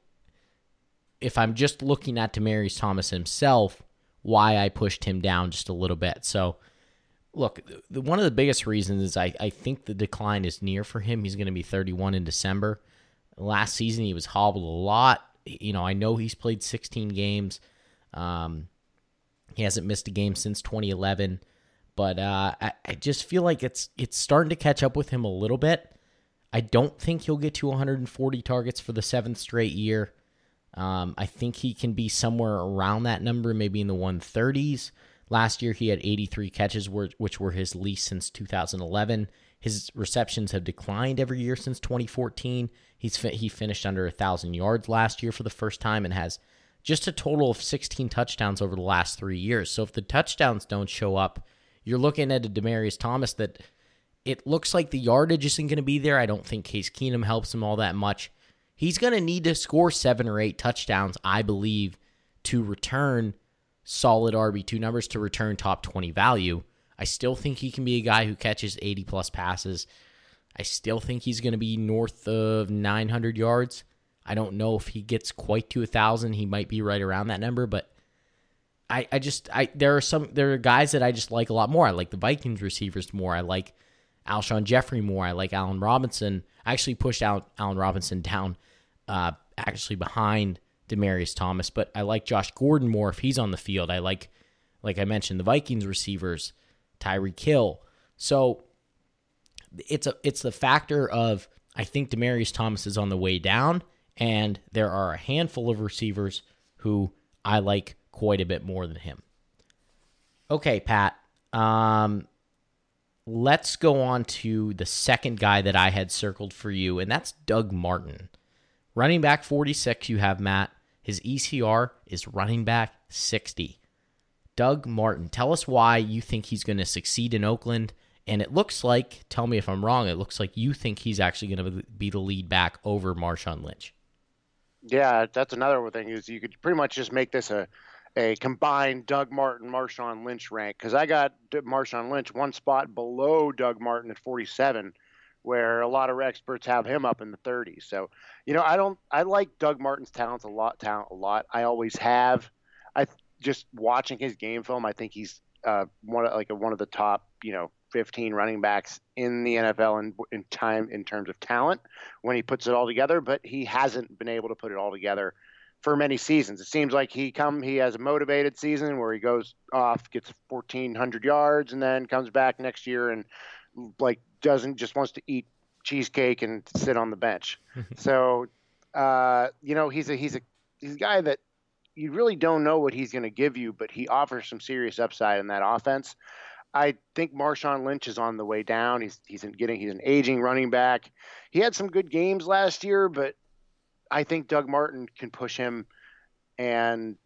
if I'm just looking at Demaryius Thomas himself, why I pushed him down just a little bit. So, look, the, one of the biggest reasons is I, I think the decline is near for him. He's going to be 31 in December. Last season, he was hobbled a lot. You know, I know he's played 16 games. Um, he hasn't missed a game since 2011, but uh, I, I just feel like it's it's starting to catch up with him a little bit. I don't think he'll get to 140 targets for the seventh straight year. Um, I think he can be somewhere around that number, maybe in the 130s. Last year, he had 83 catches, which were his least since 2011. His receptions have declined every year since 2014. He's he finished under 1,000 yards last year for the first time and has just a total of 16 touchdowns over the last three years. So if the touchdowns don't show up, you're looking at a Demaryius Thomas that it looks like the yardage isn't going to be there. I don't think Case Keenum helps him all that much. He's going to need to score seven or eight touchdowns, I believe, to return solid RB2 numbers, to return top 20 value. I still think he can be a guy who catches 80 plus passes. I still think he's going to be north of 900 yards. I don't know if he gets quite to a thousand. He might be right around that number, but I, I just I there are some there are guys that I just like a lot more. I like the Vikings receivers more. I like Alshon Jeffery more. I like Allen Robinson. I actually pushed out Allen Robinson down uh, actually behind Demaryius Thomas, but I like Josh Gordon more if he's on the field. I like like I mentioned the Vikings receivers, Tyreek Hill. So it's a it's the factor of I think Demaryius Thomas is on the way down and there are a handful of receivers who I like quite a bit more than him. Okay, Pat. Um, let's go on to the second guy that I had circled for you, and that's Doug Martin. Running back 46, you have Matt. His ECR is running back 60. Doug Martin, tell us why you think he's going to succeed in Oakland. And it looks like, tell me if I'm wrong, it looks like you think he's actually going to be the lead back over Marshawn Lynch. Yeah, that's another thing is you could pretty much just make this a a combined Doug Martin Marshawn Lynch rank because I got Marshawn Lynch one spot below Doug Martin at 47, where a lot of experts have him up in the 30s. So you know I don't I like Doug Martin's talents a lot talent a lot. I always have. I just watching his game film. I think he's uh, one of, like one of the top you know 15 running backs in the NFL in, in time in terms of talent when he puts it all together, but he hasn't been able to put it all together for many seasons. It seems like he come he has a motivated season where he goes off, gets 1400 yards and then comes back next year and like doesn't just wants to eat cheesecake and sit on the bench. so uh, you know, he's a he's a he's a guy that you really don't know what he's going to give you, but he offers some serious upside in that offense. I think Marshawn Lynch is on the way down. He's he's getting he's an aging running back. He had some good games last year, but I think Doug Martin can push him and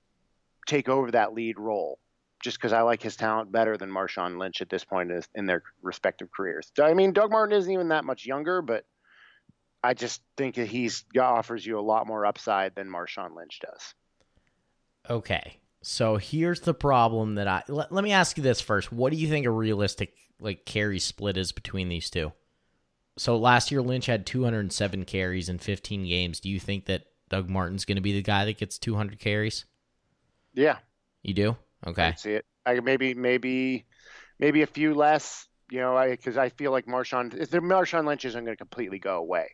take over that lead role. Just because I like his talent better than Marshawn Lynch at this point in, in their respective careers. I mean, Doug Martin isn't even that much younger, but I just think that he's offers you a lot more upside than Marshawn Lynch does. Okay, so here's the problem that I let, let me ask you this first. What do you think a realistic like carry split is between these two? So last year Lynch had 207 carries in 15 games. Do you think that Doug Martin's going to be the guy that gets 200 carries? Yeah, you do. Okay, I see it. I maybe maybe maybe a few less. You know, I because I, feel like Marshawn if the Marshawn Lynch isn't going to completely go away.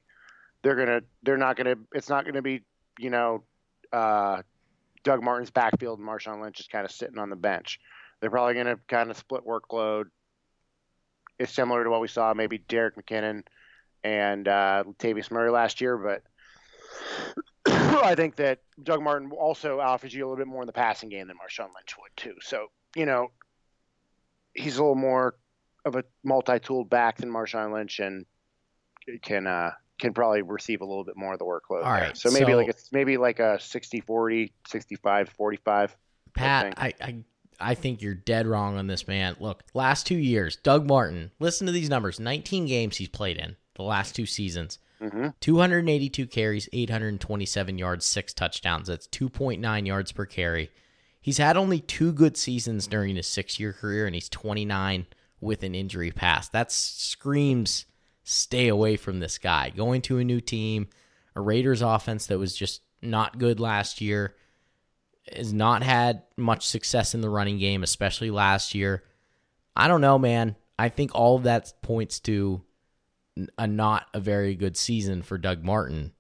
They're gonna they're not gonna it's not gonna be you know uh, Doug Martin's backfield and Marshawn Lynch is kind of sitting on the bench. They're probably going to kind of split workload. It's similar to what we saw maybe Jerick McKinnon and uh, Latavius Murray last year, but I think that Doug Martin also offers you a little bit more in the passing game than Marshawn Lynch would too. So you know he's a little more of a multi-tooled back than Marshawn Lynch and can uh, can probably receive a little bit more of the workload. All right. there. So maybe so- like a maybe like a 60 40, 65 45. Pat, I, I I think you're dead wrong on this, man. Look, last two years, Doug Martin, listen to these numbers 19 games he's played in the last two seasons. Mm-hmm. 282 carries, 827 yards, six touchdowns. That's 2.9 yards per carry. He's had only two good seasons during his six year career, and he's 29 with an injury past. That screams stay away from this guy. Going to a new team, a Raiders offense that was just not good last year, has not had much success in the running game, especially last year. I don't know, man. I think all of that points to a not a very good season for Doug Martin.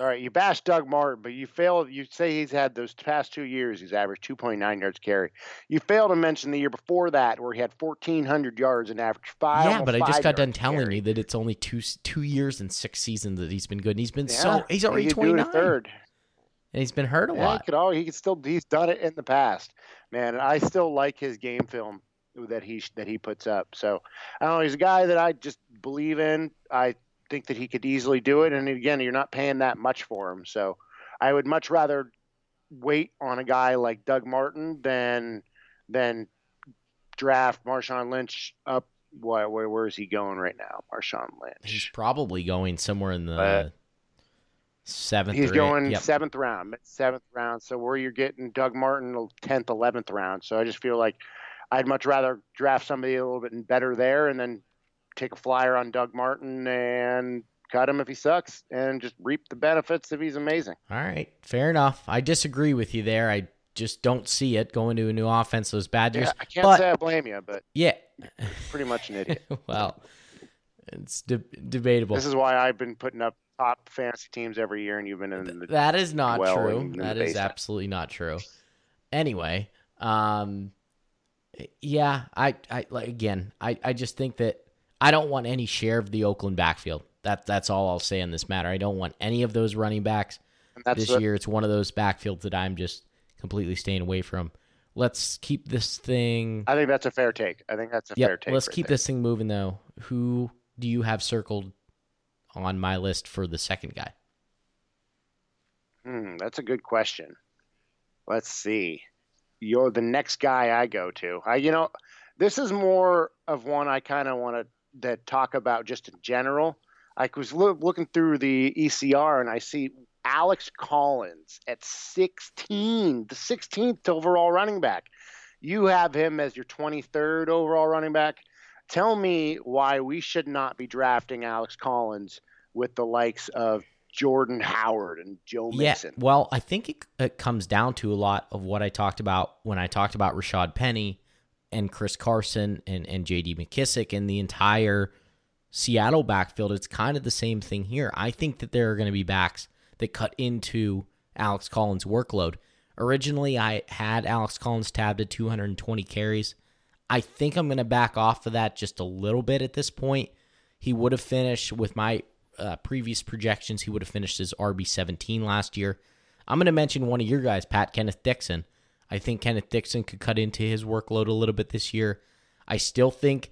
All right, you bash Doug Martin, but you fail. You say he's had those past two years, he's averaged 2.9 yards carry. You fail to mention the year before that, where he had 1,400 yards and averaged five. Yeah, but I just got done telling carry. you that it's only two two years and six seasons that he's been good, and he's been Yeah, so he's already he could do it 29, third. and he's been hurt a Yeah, he lot. could. all he could still. He's done it in the past, man. And I still like his game film that he that he puts up. So I don't know. He's a guy that I just believe in. I think that he could easily do it. And again, you're not paying that much for him. So I would much rather wait on a guy like Doug Martin than than draft Marshawn Lynch up. Why, where, where is he going right now, Marshawn Lynch? He's probably going somewhere in the Uh, seventh. He's going. Yep. seventh round, seventh round. So where you're getting Doug Martin, tenth, eleventh round. So I just feel like I'd much rather draft somebody a little bit better there, and then take a flyer on Doug Martin and cut him if he sucks, and just reap the benefits if he's amazing. All right, fair enough. I disagree with you there. I just don't see it going to a new offense. Those Badgers, Yeah, I can't but say I blame you, but yeah, pretty much an idiot. well, it's de- debatable. this is why I've been putting up top fantasy teams every year, and you've been in the That is not well true. That is basement. absolutely not true. Anyway, um, yeah, I, I like again, I, I just think that I don't want any share of the Oakland backfield. That that's all I'll say on this matter. I don't want any of those running backs this year. It's one of those backfields that I'm just completely staying away from. Let's keep this thing. I think that's a fair take. I think that's a fair Yep, take. let's keep this thing moving though. Who do you have circled on my list for the second guy? Hmm, that's a good question. Let's see. You're the next guy I go to. I, you know, this is more of one I kind of want to that talk about just in general. I was loo- looking through the ECR and I see Alex Collins at 16, the 16th overall running back. You have him as your 23rd overall running back. Tell me why we should not be drafting Alex Collins with the likes of Jordan Howard and Joe Mixon. Yeah, well, I think it, it comes down to a lot of what I talked about when I talked about Rashaad Penny and Chris Carson and, and J.D. McKissic and the entire Seattle backfield. It's kind of the same thing here. I think that there are going to be backs that cut into Alex Collins' workload. Originally, I had Alex Collins tabbed at 220 carries. I think I'm going to back off of that just a little bit at this point. He would have finished with my uh, previous projections. He would have finished as RB 17 last year. I'm going to mention one of your guys, Pat Kenneth Dixon. I think Kenneth Dixon could cut into his workload a little bit this year. I still think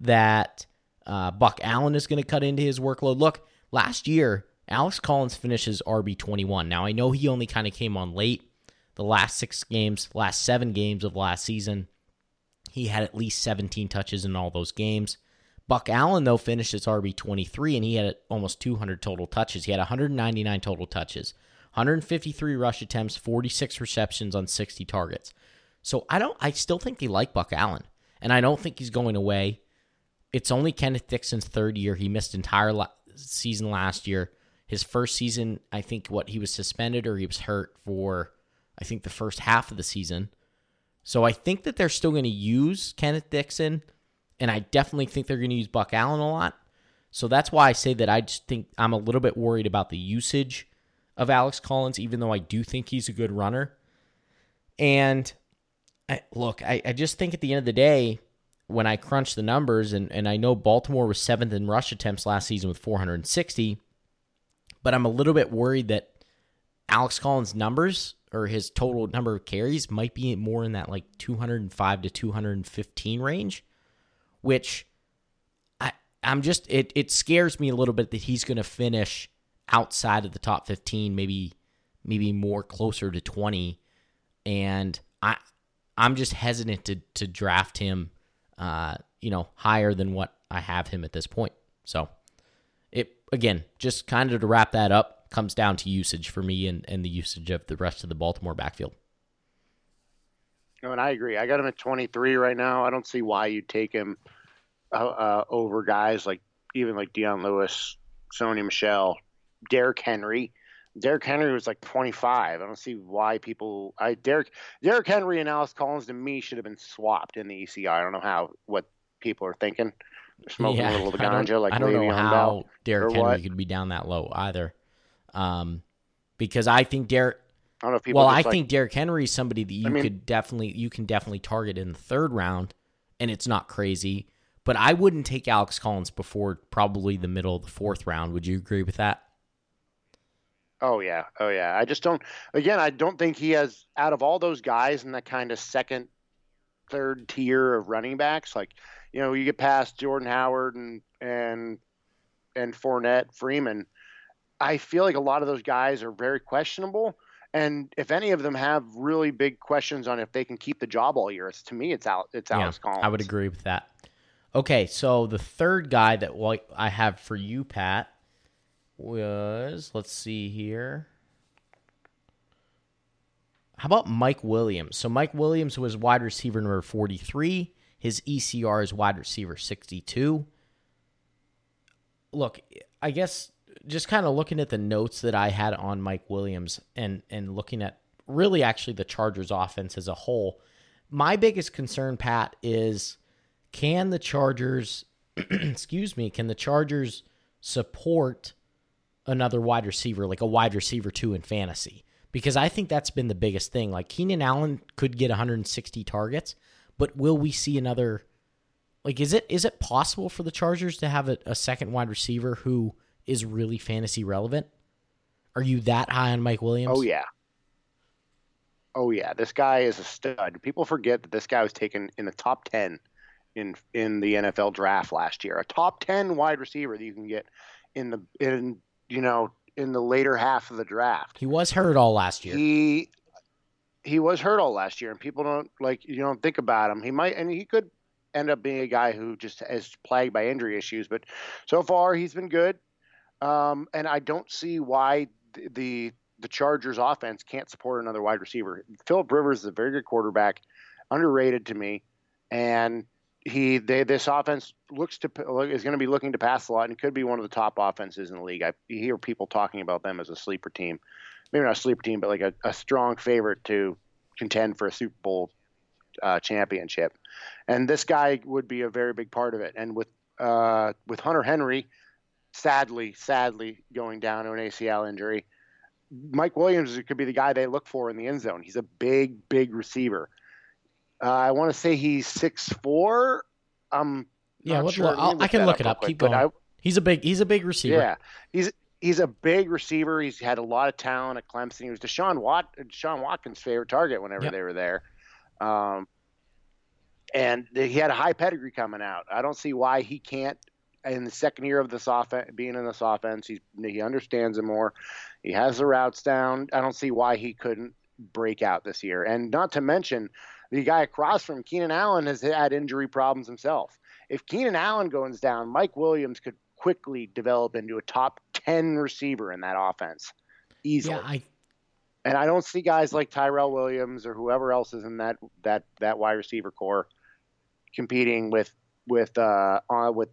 that uh, Buck Allen is going to cut into his workload. Look, last year, Alex Collins finishes RB 21. Now, I know he only kind of came on late. The last six games, last seven games of last season, he had at least 17 touches in all those games. Buck Allen, though, finished as RB 23, and he had almost 200 total touches. He had 199 total touches, 153 rush attempts, 46 receptions on 60 targets. So I don't. I still think they like Buck Allen, and I don't think he's going away. It's only Kenneth Dixon's third year. He missed entire la- season last year. His first season, I think, what he was suspended or he was hurt for, I think the first half of the season. So I think that they're still going to use Kenneth Dixon, and I definitely think they're going to use Buck Allen a lot. So that's why I say that I just think I'm a little bit worried about the usage of Alex Collins, even though I do think he's a good runner. And I, look, I, I just think at the end of the day, when I crunch the numbers, and, and I know Baltimore was seventh in rush attempts last season with 460, but I'm a little bit worried that Alex Collins' numbers or his total number of carries might be more in that like 205 to 215 range, which I I'm just it it scares me a little bit that he's going to finish outside of the top 15, maybe maybe more closer to 20, and I I'm just hesitant to to draft him, uh, you know, higher than what I have him at this point. So it again, just kind of to wrap that up, comes down to usage for me and, and the usage of the rest of the Baltimore backfield. No, and I agree. I got him at 23 right now. I don't see why you'd take him uh, uh, over guys like even like Dion Lewis, Sony Michel, Derrick Henry. Derrick Henry was like 25. I don't see why people. I Derrick Derrick Henry and Alex Collins to me should have been swapped in the ECI. I don't know how what people are thinking. They're smoking yeah, a little of ganja like I don't know how Derrick Henry what? could be down that low either. Um, because I think Derrick. I don't know if people. Well, I like, think Derrick Henry is somebody that you I mean, could definitely you can definitely target in the third round, and it's not crazy. But I wouldn't take Alex Collins before probably the middle of the fourth round. Would you agree with that? Oh yeah, oh yeah. I just don't. Again, I don't think he has out of all those guys in that kind of second, third tier of running backs. Like, you know, you get past Jordan Howard and and and Fournette, Freeman. I feel like a lot of those guys are very questionable. And if any of them have really big questions on if they can keep the job all year, it's to me, it's out. It's Alex yeah, Collins. I would agree with that. Okay, so the third guy that I have for you, Pat, was let's see here. How about Mike Williams? So Mike Williams was wide receiver number 43. His ECR is wide receiver 62. Look, I guess just kind of looking at the notes that I had on Mike Williams and and looking at really actually the Chargers offense as a whole, my biggest concern, Pat, is can the Chargers excuse me, can the Chargers support another wide receiver, like a wide receiver two in fantasy. Because I think that's been the biggest thing. Like Keenan Allen could get 160 targets, but will we see another? Like, is it is it possible for the Chargers to have a, a second wide receiver who is really fantasy relevant? Are you that high on Mike Williams? Oh yeah. Oh yeah, this guy is a stud. People forget that this guy was taken in the top ten in in the NFL draft last year. A top ten wide receiver that you can get in the in you know, in the later half of the draft. He was hurt all last year. He he was hurt all last year, and people don't like you don't think about him. He might, and he could end up being a guy who just is plagued by injury issues. But so far, he's been good, um, and I don't see why the, the the Chargers offense can't support another wide receiver. Philip Rivers is a very good quarterback, underrated to me, and he they, this offense looks to is going to be looking to pass a lot and could be one of the top offenses in the league. I hear people talking about them as a sleeper team, maybe not a sleeper team, but like a, a strong favorite to contend for a Super Bowl uh, championship. And this guy would be a very big part of it. And with uh, with Hunter Henry, sadly, sadly going down to an ACL injury, Mike Williams could be the guy they look for in the end zone. He's a big, big receiver. Uh, I want to say he's six four. Um, yeah, what, sure. i can look it up. Keep going. I, he's a big he's a big receiver. Yeah, he's he's a big receiver. He's had a lot of talent at Clemson. He was Deshaun Wat Deshaun Watkins' favorite target whenever yep. they were there. Um, and he had a high pedigree coming out. I don't see why he can't in the second year of this offense, being in this offense, he he understands it more. He has the routes down. I don't see why he couldn't break out this year. And not to mention, the guy across from Keenan Allen has had injury problems himself. If Keenan Allen goes down, Mike Williams could quickly develop into a top 10 receiver in that offense easily. Yeah, I and I don't see guys like Tyrell Williams or whoever else is in that that that wide receiver corps competing with with uh, uh with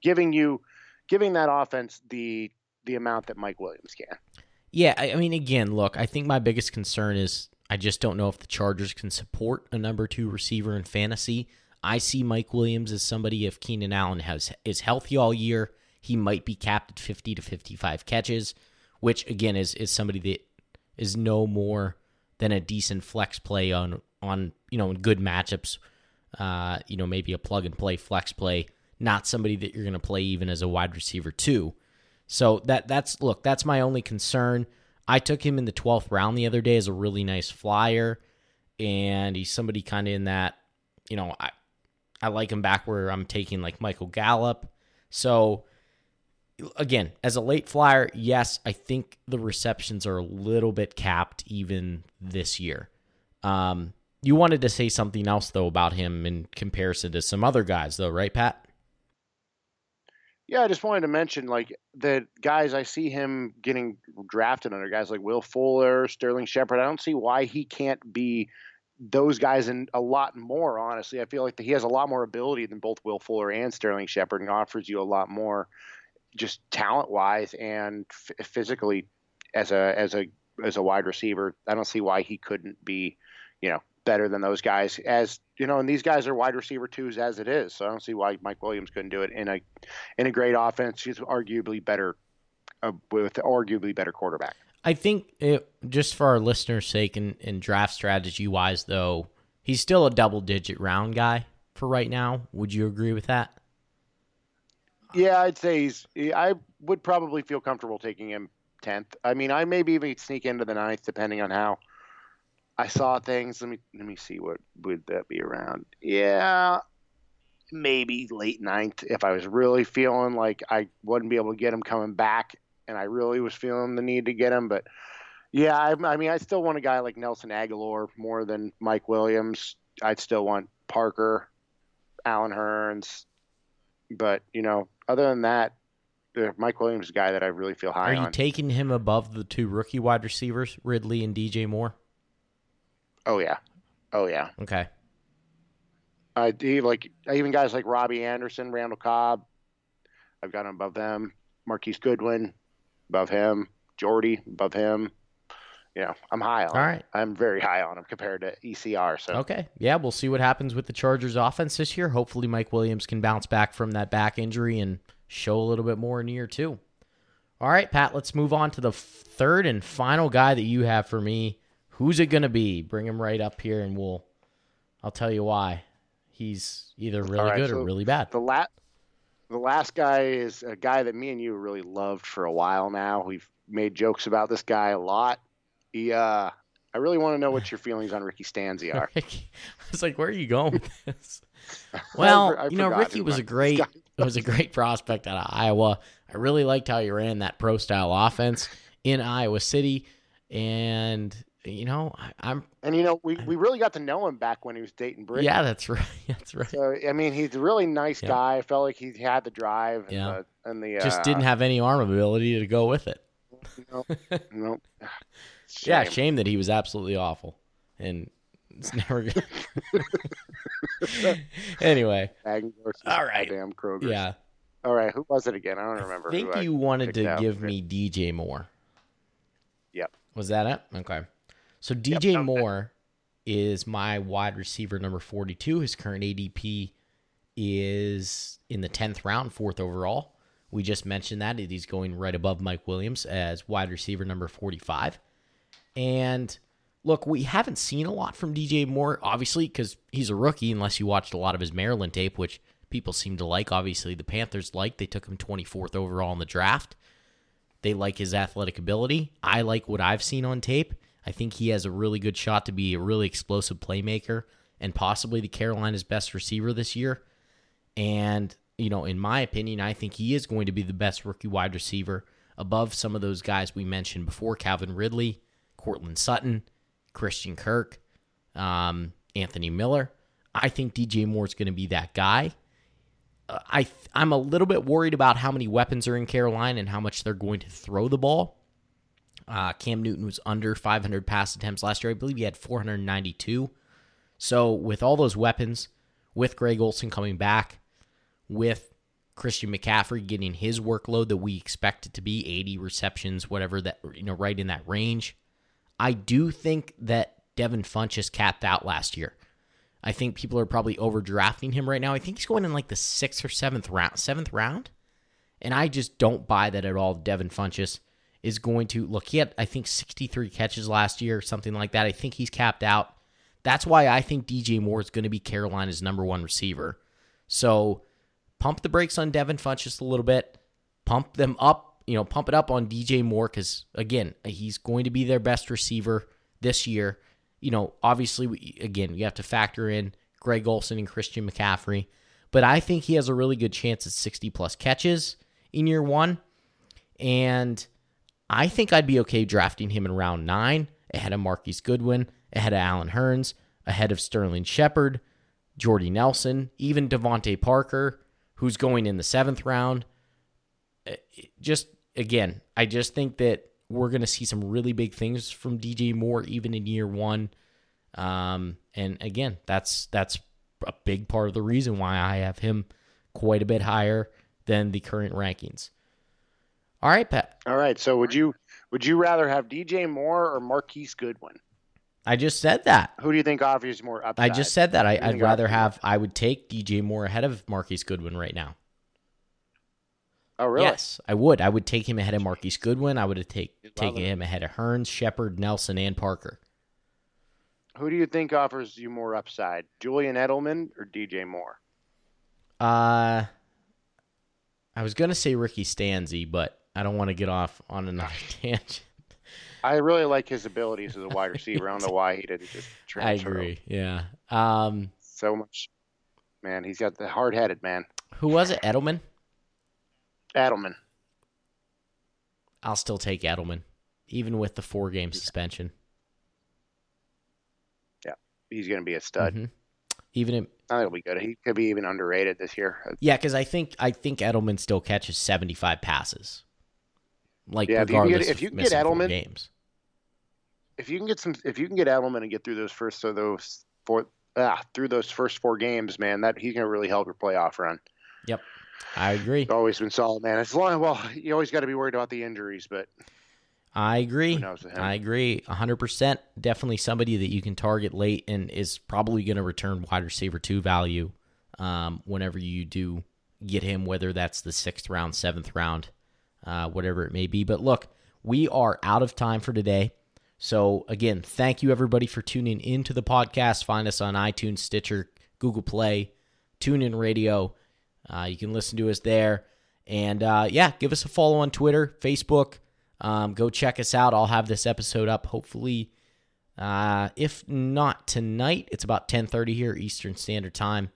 giving you giving that offense the the amount that Mike Williams can. Yeah, I mean again, look, I think my biggest concern is I just don't know if the Chargers can support a number two receiver in fantasy. I see Mike Williams as somebody if Keenan Allen has is healthy all year, he might be capped at 50 to 55 catches, which again is is somebody that is no more than a decent flex play on on you know in good matchups. Uh, you know maybe a plug and play flex play, not somebody that you're going to play even as a wide receiver too. So that that's look that's my only concern. I took him in the 12th round the other day as a really nice flyer, and he's somebody kind of in that, you know, I I like him back where I'm taking like Michael Gallup. So again, as a late flyer, yes, I think the receptions are a little bit capped even this year. Um, you wanted to say something else though about him in comparison to some other guys, though, right, Pat? Yeah, I just wanted to mention like the guys I see him getting drafted under guys like Will Fuller, Sterling Shepard. I don't see why he can't be those guys and a lot more. Honestly, I feel like he has a lot more ability than both Will Fuller and Sterling Shepard, and offers you a lot more, just talent wise and f- physically as a as a as a wide receiver. I don't see why he couldn't be, you know, better than those guys. As you know, and these guys are wide receiver twos as it is. So I don't see why Mike Williams couldn't do it in a in a great offense. He's arguably better uh, with arguably better quarterback. I think it, just for our listeners' sake and, and draft strategy wise, though, he's still a double digit round guy for right now. Would you agree with that? Yeah, I'd say he's. I would probably feel comfortable taking him tenth. I mean, I maybe even sneak into the ninth, depending on how I saw things. Let me let me see what would that be around. Yeah, maybe late ninth if I was really feeling like I wouldn't be able to get him coming back, and I really was feeling the need to get him. But yeah, I, I mean, I still want a guy like Nelson Agholor more than Mike Williams. I'd still want Parker, Allen Hurns, but you know, other than that, Mike Williams is a guy that I really feel high Are you on. taking him above the two rookie wide receivers, Ridley and DJ Moore? Oh yeah, oh yeah. Okay. I do like even guys like Robby Anderson, Randall Cobb. I've got him above them. Marquise Goodwin, above him. Jordy, above him. You know, I'm high on. All right. Him. I'm very high on him compared to ECR. So Okay. Yeah, we'll see what happens with the Chargers offense this year. Hopefully Mike Williams can bounce back from that back injury and show a little bit more in year two. All right, Pat, let's move on to the third and final guy that you have for me. Who's it going to be? Bring him right up here and we'll I'll tell you why. He's either really right, good so or really bad. the last the last guy is a guy that me and you really loved for a while now. We've made jokes about this guy a lot. He uh I really want to know what your feelings on Ricky Stanzi are. I was like, where are you going with this? Well, I you know, Ricky was a great this guy was a great prospect out of Iowa. I really liked how he ran that pro style offense in Iowa City, and you know, I, I'm And you know, we, we really got to know him back when he was dating Brittany. yeah, that's right, that's right. So I mean, he's a really nice Yeah. guy. I felt like he had the drive and Yeah. the and the Just uh, didn't have any arm ability to go with it. No, no. Yeah, Shame. shame that he was absolutely awful, and it's never good. anyway, All right. Damn Kroger. yeah, All right. Who was it again? I don't remember. I think you wanted picked to give me DJ Moore. Yep. Was that it? Okay. So DJ okay. Moore is my wide receiver number 42. His current ADP is in the 10th round, fourth overall. We just mentioned that. He's going right above Mike Williams as wide receiver number 45. And look, we haven't seen a lot from DJ Moore, obviously, because he's a rookie, unless you watched a lot of his Maryland tape, which people seem to like. Obviously, the Panthers like. They took him 24th overall in the draft. They like his athletic ability. I like what I've seen on tape. I think he has a really good shot to be a really explosive playmaker and possibly the Carolina's best receiver this year. And, you know, in my opinion, I think he is going to be the best rookie wide receiver above some of those guys we mentioned before Calvin Ridley, Courtland Sutton, Christian Kirk, um, Anthony Miller. I think DJ Moore is going to be that guy. Uh, I I'm a little bit worried about how many weapons are in Carolina and how much they're going to throw the ball. Uh, Cam Newton was under 500 pass attempts last year. I believe he had 492. So with all those weapons, with Greg Olsen coming back, with Christian McCaffrey getting his workload that we expect it to be 80 receptions, whatever that you know, right in that range. I do think that Devin Funchess capped out last year. I think people are probably overdrafting him right now. I think he's going in like the sixth or seventh round, seventh round, and I just don't buy that at all. Devin Funchess is going to look. He had I think 63 catches last year, something like that. I think he's capped out. That's why I think DJ Moore is going to be Carolina's number one receiver. So pump the brakes on Devin Funch just a little bit, pump them up, you know, pump it up on DJ Moore because again, he's going to be their best receiver this year. You know, obviously, we- again, you have to factor in Greg Olsen and Christian McCaffrey, but I think he has a really good chance at 60 plus catches in year one, and I think I'd be okay drafting him in round nine ahead of Marquise Goodwin, ahead of Allen Hurns, ahead of Sterling Shepard, Jordy Nelson, even DeVante Parker, who's going in the seventh round. Uh, just again, I just think that we're going to see some really big things from DJ Moore even in year one. Um, and again, that's that's a big part of the reason why I have him quite a bit higher than the current rankings. All right, Pat. All right. So would you would you rather have DJ Moore or Marquise Goodwin? I just said that. Who do you think offers more upside? I just said that. I, would rather have. I would take DJ Moore ahead of Marquise Goodwin right now. Oh, really? Yes, I would. I would take him ahead of Marquise Goodwin. I would have take taken him ahead of Hurns, Shepard, Nelson, and Parker. Who do you think offers you more upside, Julian Edelman or DJ Moore? Uh, I was gonna say Ricky Stanzi, but I don't want to get off on another tangent. I really like his abilities as a wide receiver. I don't know why he didn't just transfer. I agree. Yeah. Um, so much, man. He's got the hard-headed man. Who was it? Edelman. Edelman. I'll still take Edelman, even with the four-game suspension. Yeah, he's going to be a stud. Mm-hmm. Even if, I think he'll be good. He could be even underrated this year. Yeah, because I think I think Edelman still catches seventy-five passes. Like yeah, regardless if you can get, if you can get Edelman games, if you can get some, if you can get Edelman and get through those first so those four ah through those first four games, man, that he's gonna really help your playoff run. Yep, I agree. It's always been solid, man. As long. Well, you always got to be worried about the injuries, but I agree. I agree. 100%. Definitely somebody that you can target late and is probably going to return wide receiver two value um, whenever you do get him, whether that's the sixth round, seventh round, uh, whatever it may be. But look, we are out of time for today. So, again, thank you everybody for tuning into the podcast. Find us on iTunes, Stitcher, Google Play, TuneIn Radio. Uh, you can listen to us there. And uh, yeah, give us a follow on Twitter, Facebook. Um, go check us out. I'll have this episode up hopefully. Uh, if not tonight, it's about 10:30 here Eastern Standard Time.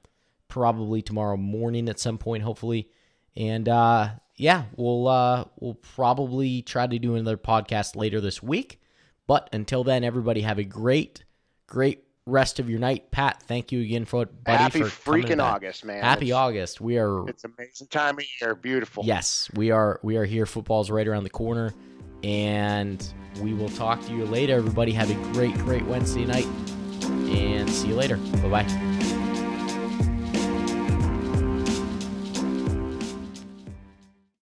Probably tomorrow morning at some point, hopefully. And uh, yeah, we'll uh, we'll probably try to do another podcast later this week. But until then, everybody have a great, great rest of your night. Pat, thank you again for buddy Happy for freaking August, man. Happy it's, August. We are. It's amazing time of year. Beautiful. Yes, we are. We are here. Football's right around the corner. And we will talk to you later. Everybody have a great, great Wednesday night. And see you later. Bye bye.